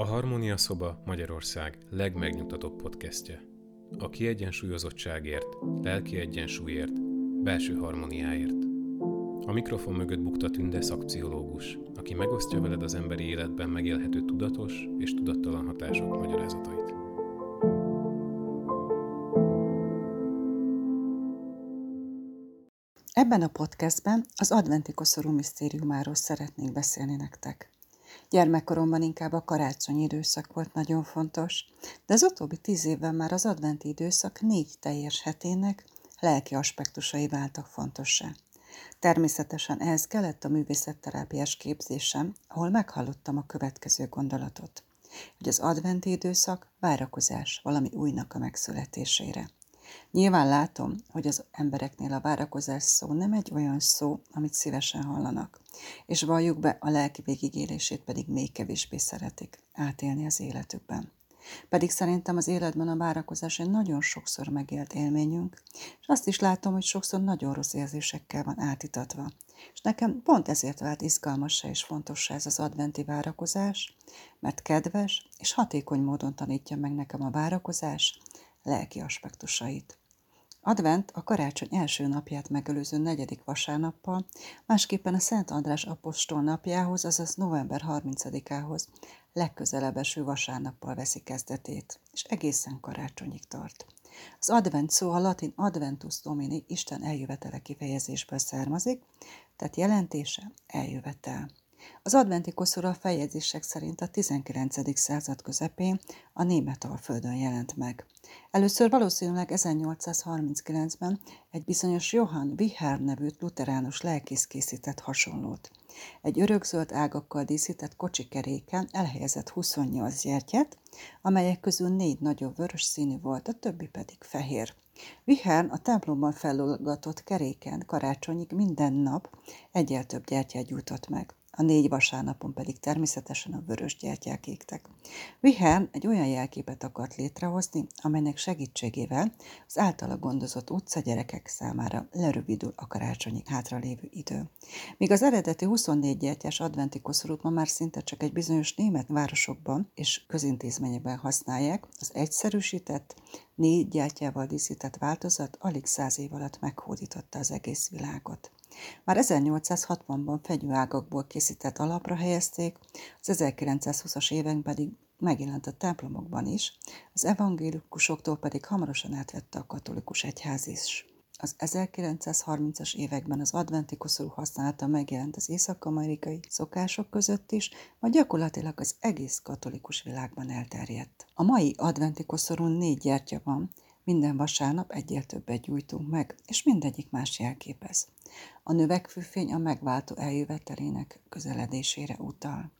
A Harmónia Szoba Magyarország legmegnyugtatóbb podcastje. A kiegyensúlyozottságért, lelki egyensúlyért, belső harmóniáért. A mikrofon mögött bukta Tünde szakpszichológus, aki megosztja veled az emberi életben megélhető tudatos és tudattalan hatások magyarázatait. Ebben a podcastben az adventi koszorú misztériumáról szeretnék beszélni nektek. Gyermekkoromban inkább a karácsonyi időszak volt nagyon fontos, de az utóbbi tíz évben már az adventi időszak négy teljes hetének lelki aspektusai váltak fontossá. Természetesen ehhez kellett a művészetterápiás képzésem, ahol meghallottam a következő gondolatot, hogy az adventi időszak várakozás valami újnak a megszületésére. Nyilván látom, hogy az embereknél a várakozás szó nem egy olyan szó, amit szívesen hallanak, és valljuk be, a lelki végigélését pedig még kevésbé szeretik átélni az életükben. Pedig szerintem az életben a várakozás egy nagyon sokszor megélt élményünk, és azt is látom, hogy sokszor nagyon rossz érzésekkel van átitatva. És nekem pont ezért vált izgalmassá és fontossá ez az adventi várakozás, mert kedves és hatékony módon tanítja meg nekem a várakozás lelki aspektusait. Advent a karácsony első napját megelőző negyedik vasárnappal, másképpen a Szent András apostol napjához, azaz november 30-ához legközelebb eső vasárnappal veszi kezdetét, és egészen karácsonyig tart. Az advent szó a latin adventus domini, Isten eljövetele kifejezésből származik, tehát jelentése eljövetel. Az adventi koszorú a feljegyzések szerint a 19. század közepén a német alföldön jelent meg. Először valószínűleg 1839-ben egy bizonyos Johann Wicher nevű luteránus lelkész készített hasonlót. Egy örökzöld ágakkal díszített kocsikeréken elhelyezett 28 gyertyet, amelyek közül négy nagyobb vörös színű volt, a többi pedig fehér. Vihern a templomban felolgatott keréken karácsonyig minden nap egyel több gyertyát gyújtott meg a négy vasárnapon pedig természetesen a vörös gyertyák égtek. Wihen egy olyan jelképet akart létrehozni, amelynek segítségével az általa gondozott utcagyerekek számára lerövidül a karácsonyig hátralévő idő. Míg az eredeti 24 gyertyás adventi koszorút ma már szinte csak egy bizonyos német városokban és közintézményekben használják, az egyszerűsített, négy gyertyával díszített változat alig száz év alatt meghódította az egész világot. Már 1860-ban fegyőágakból készített alapra helyezték, az 1920-as években pedig megjelent a templomokban is, az evangélikusoktól pedig hamarosan átvette a katolikus egyház is. Az 1930-as években az adventi koszorú használata megjelent az észak-amerikai szokások között is, majd gyakorlatilag az egész katolikus világban elterjedt. A mai adventi koszorún négy gyertya van, minden vasárnap egyel többet gyújtunk meg, és mindegyik más jelképez. A növekvő fény a megváltó eljövetelének közeledésére utal.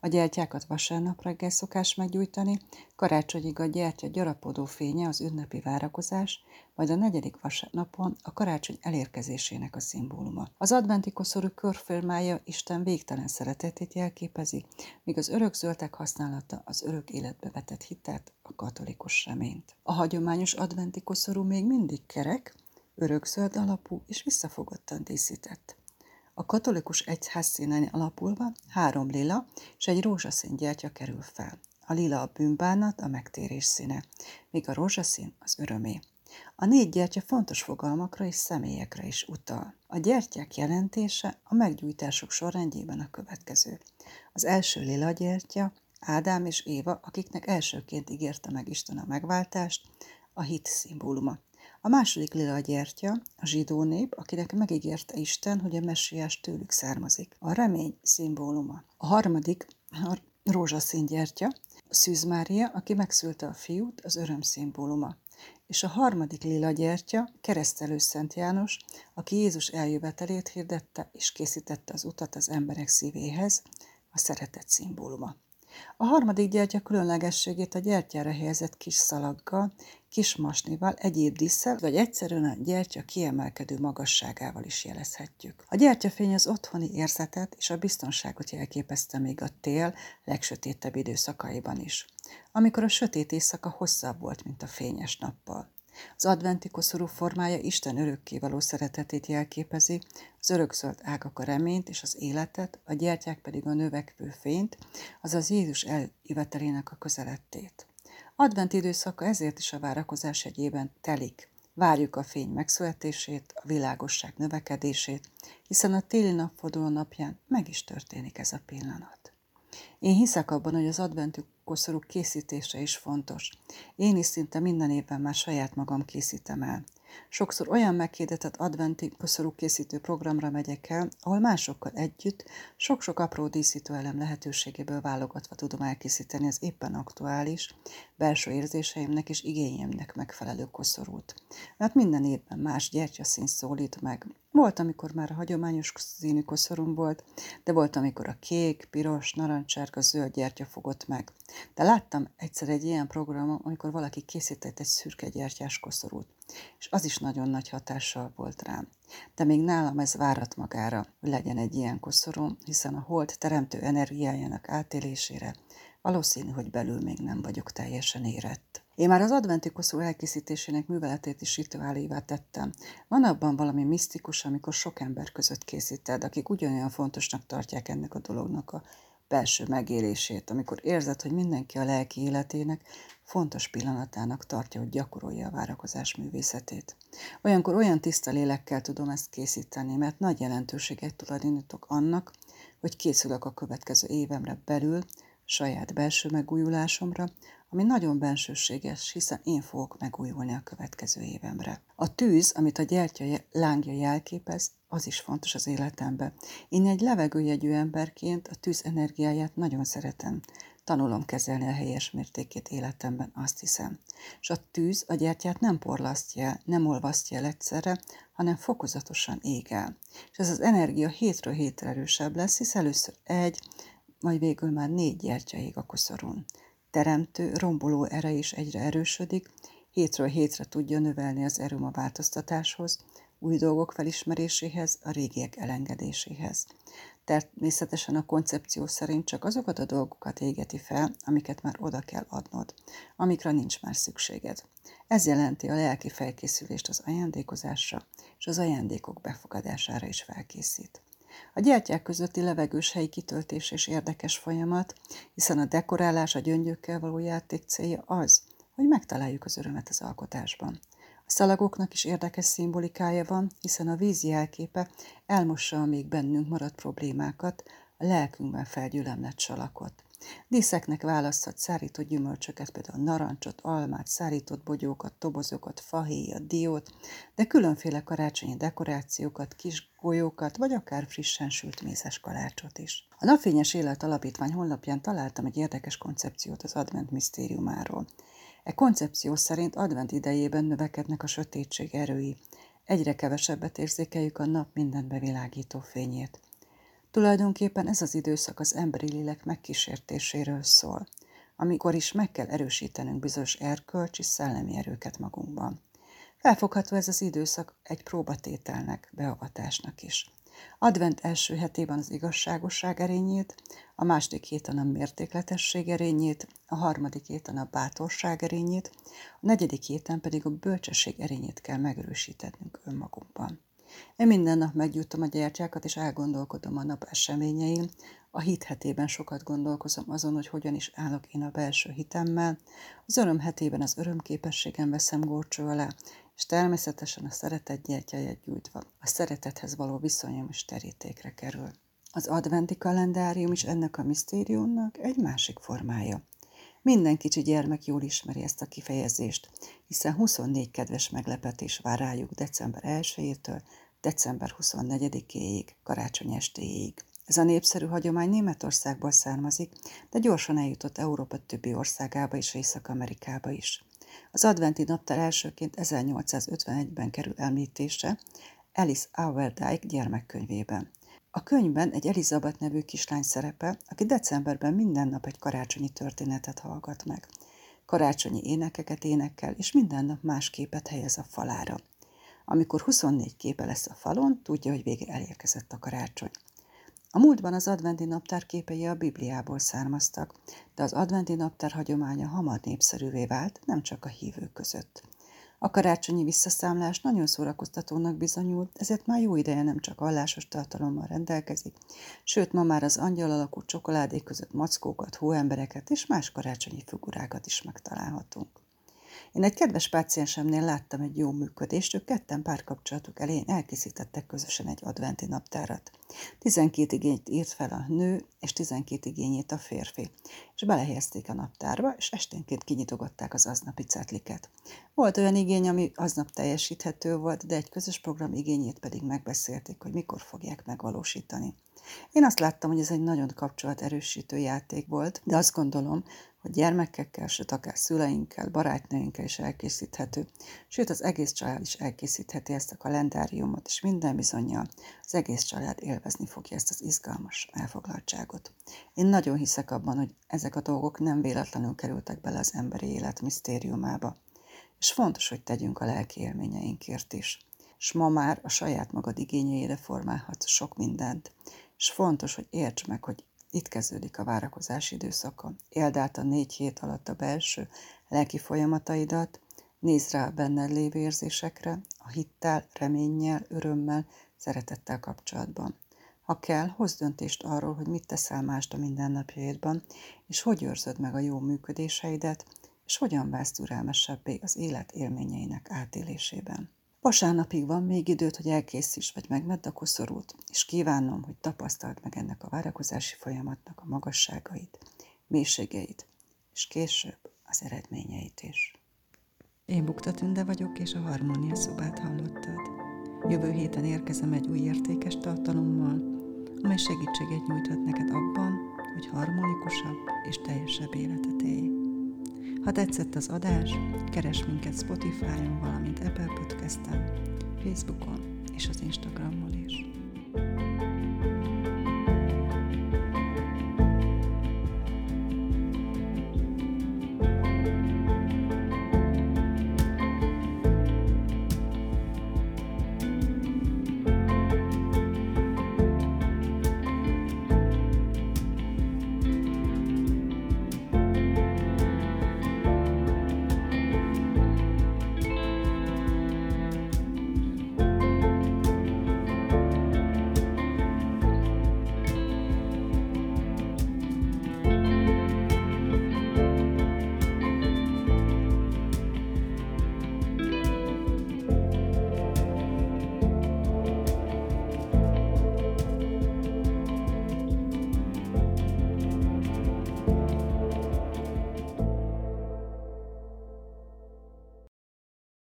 A gyertyákat vasárnap reggel szokás meggyújtani, karácsonyig a gyertya gyarapodó fénye az ünnepi várakozás, majd a negyedik vasárnapon a karácsony elérkezésének a szimbóluma. Az adventi koszorú körfilmája Isten végtelen szeretetét jelképezi, míg az örökzöldek használata az örök életbe vetett hitet, a katolikus reményt. A hagyományos adventi koszorú még mindig kerek, örökzöld alapú és visszafogottan díszített. A katolikus egyház színén alapulva három lila és egy rózsaszín gyertya kerül fel. A lila a bűnbánat, a megtérés színe, míg a rózsaszín az örömé. A négy gyertya fontos fogalmakra és személyekre is utal. A gyertyák jelentése a meggyújtások sorrendjében a következő. Az első lila gyertya Ádám és Éva, akiknek elsőként ígérte meg Isten a megváltást, a hit szimbóluma. A második lila gyertya, a zsidó nép, akinek megígérte Isten, hogy a messiás tőlük származik. A remény szimbóluma. A harmadik, a rózsaszín gyertya, Szűz Mária, aki megszülte a fiút, az öröm szimbóluma. És a harmadik lila gyertya, keresztelő Szent János, aki Jézus eljövetelét hirdette és készítette az utat az emberek szívéhez, a szeretet szimbóluma. A harmadik gyertya különlegességét a gyertyára helyezett kis szalaggal, kis masnival, egyéb díszsel, vagy egyszerűen a gyertya kiemelkedő magasságával is jelezhetjük. A gyertyafény az otthoni érzetet és a biztonságot jelképezte még a tél legsötétebb időszakaiban is, amikor a sötét éjszaka hosszabb volt, mint a fényes nappal. Az adventi koszorú formája Isten örökkévaló szeretetét jelképezi, az örökzöld ágak a reményt és az életet, a gyertyák pedig a növekvő fényt, azaz Jézus eljövetelének a közelettét. Advent időszaka ezért is a várakozás egyében telik. Várjuk a fény megszületését, a világosság növekedését, hiszen a téli napforduló napján meg is történik ez a pillanat. Én hiszek abban, hogy az adventi koszorú készítése is fontos. Én is szinte minden évben már saját magam készítem el. Sokszor olyan meghirdetett adventi koszorú készítő programra megyek el, ahol másokkal együtt sok-sok apró díszítőelem lehetőségéből válogatva tudom elkészíteni az éppen aktuális, belső érzéseimnek és igényeimnek megfelelő koszorút. Mert minden évben más gyertyaszín szólít meg. Volt, amikor már a hagyományos színű koszorúm volt, de volt, amikor a kék, piros, narancsárga, zöld gyertya fogott meg. De láttam egyszer egy ilyen programon, amikor valaki készített egy szürke gyertyás koszorút, és az is nagyon nagy hatással volt rám. De még nálam ez várat magára, hogy legyen egy ilyen koszorú, hiszen a hold teremtő energiájának átélésére valószínű, hogy belül még nem vagyok teljesen érett. Én már az adventi koszorú elkészítésének műveletét is rituálévá tettem. Van abban valami misztikus, amikor sok ember között készíted, akik ugyanolyan fontosnak tartják ennek a dolognak a belső megélését, amikor érzed, hogy mindenki a lelki életének fontos pillanatának tartja, hogy gyakorolja a várakozás művészetét. Olyankor olyan tiszta lélekkel tudom ezt készíteni, mert nagy jelentőséget tulajdonítok annak, hogy készülök a következő évemre belül, saját belső megújulásomra, ami nagyon bensőséges, hiszen én fogok megújulni a következő évemre. A tűz, amit a gyertya lángja jelképez, az is fontos az életemben. Én egy levegőjegyű emberként a tűz energiáját nagyon szeretem. Tanulom kezelni a helyes mértékét életemben, azt hiszem. És a tűz a gyertyát nem porlasztja el, nem olvasztja el egyszerre, hanem fokozatosan ég el. És ez az energia hétről hétre erősebb lesz, hisz először egy, majd végül már négy gyertya ég a koszorún. Teremtő, romboló ere is egyre erősödik, hétről hétre tudja növelni az erőm a változtatáshoz, új dolgok felismeréséhez, a régiek elengedéséhez. Természetesen a koncepció szerint csak azokat a dolgokat égeti fel, amiket már oda kell adnod, amikre nincs már szükséged. Ez jelenti a lelki felkészülést az ajándékozásra, és az ajándékok befogadására is felkészít. A gyertyák közötti levegős helyi kitöltés és érdekes folyamat, hiszen a dekorálás a gyöngyökkel való játék célja az, hogy megtaláljuk az örömet az alkotásban. A szalagoknak is érdekes szimbolikája van, hiszen a víz jelképe elmossa a még bennünk maradt problémákat, a lelkünkben felgyülemlett salakot. Díszeknek választhat szárított gyümölcsöket, például narancsot, almát, szárított bogyókat, tobozokat, fahéjat, diót, de különféle karácsonyi dekorációkat, kis golyókat, vagy akár frissen sült mézes kalácsot is. A Napfényes Élet Alapítvány honlapján találtam egy érdekes koncepciót az advent misztériumáról. E koncepció szerint advent idejében növekednek a sötétség erői. Egyre kevesebbet érzékeljük a nap minden bevilágító fényét. Tulajdonképpen ez az időszak az emberi lélek megkísértéséről szól, amikor is meg kell erősítenünk bizonyos erkölcsi szellemi erőket magunkban. Felfogható ez az időszak egy próbatételnek, beavatásnak is. Advent első hetében az igazságosság erényét, a második héten a mértékletesség erényét, a harmadik héten a bátorság erényét, a negyedik héten pedig a bölcsesség erényét kell megerősítenünk önmagunkban. Én minden nap meggyújtom a gyertyákat, és elgondolkodom a nap eseményein. A hit hetében sokat gondolkozom azon, hogy hogyan is állok én a belső hitemmel. Az öröm hetében az örömképességem veszem górcső alá, és természetesen a szeretet gyertyáját gyújtva a szeretethez való viszonyom is terítékre kerül. Az adventi kalendárium is ennek a misztériumnak egy másik formája. Minden kicsi gyermek jól ismeri ezt a kifejezést, hiszen 24 kedves meglepetés vár rájuk december 1-től december 24-éig, karácsony estéig. Ez a népszerű hagyomány Németországból származik, de gyorsan eljutott Európa többi országába és Észak-Amerikába is. Az adventi naptár elsőként 1851-ben kerül említése Alice Auerdijk gyermekkönyvében. A könyvben egy Elizabeth nevű kislány szerepel, aki decemberben minden nap egy karácsonyi történetet hallgat meg. Karácsonyi énekeket énekel, és minden nap más képet helyez a falára. Amikor 24 képe lesz a falon, tudja, hogy vége elérkezett a karácsony. A múltban az adventi naptár képei a Bibliából származtak, de az adventi naptár hagyománya hamar népszerűvé vált, nem csak a hívők között. A karácsonyi visszaszámlás nagyon szórakoztatónak bizonyult, ezért már jó ideje nem csak allásos tartalommal rendelkezik, sőt ma már az angyal alakú csokoládék között mackókat, hóembereket és más karácsonyi figurákat is megtalálhatunk. Én egy kedves páciensemnél láttam egy jó működést, ők ketten párkapcsolatuk elején elkészítettek közösen egy adventi naptárat. 12 igényt írt fel a nő, és 12 igényét a férfi, és belehelyezték a naptárba, és esténként kinyitogatták az aznapi cetliket. Volt olyan igény, ami aznap teljesíthető volt, de egy közös program igényét pedig megbeszélték, hogy mikor fogják megvalósítani. Én azt láttam, hogy ez egy nagyon kapcsolat erősítő játék volt, de azt gondolom, hogy gyermekekkel, sőt akár szüleinkkel, barátnőinkkel is elkészíthető, sőt az egész család is elkészítheti ezt a kalendáriumot, és minden bizonyal az egész család élvezni fogja ezt az izgalmas elfoglaltságot. Én nagyon hiszek abban, hogy ezek a dolgok nem véletlenül kerültek bele az emberi élet misztériumába, és fontos, hogy tegyünk a lelki élményeinkért is. És ma már a saját magad igényeire formálhatsz sok mindent, és fontos, hogy érts meg, hogy itt kezdődik a várakozás időszaka. Éld át a négy hét alatt a belső lelki folyamataidat, nézd rá a benned lévő érzésekre, a hittel, reménnyel, örömmel, szeretettel kapcsolatban. Ha kell, hozz döntést arról, hogy mit teszel mást a mindennapjaidban, és hogy őrzöd meg a jó működéseidet, és hogyan válsz türelmesebbé az élet élményeinek átélésében. Vasárnapig van még időt, hogy elkészíts, vagy megvedd a koszorút, és kívánom, hogy tapasztald meg ennek a várakozási folyamatnak a magasságait, mélységeit, és később az eredményeit is. Én Bukta Tünde vagyok, és a Harmónia szobát hallottad. Jövő héten érkezem egy új értékes tartalommal, amely segítséget nyújthat neked abban, hogy harmonikusabb és teljesebb életet élj. Ha tetszett az adás, keres minket Spotify-on, valamint Apple Podcast-en, Facebookon és az Instagramon is.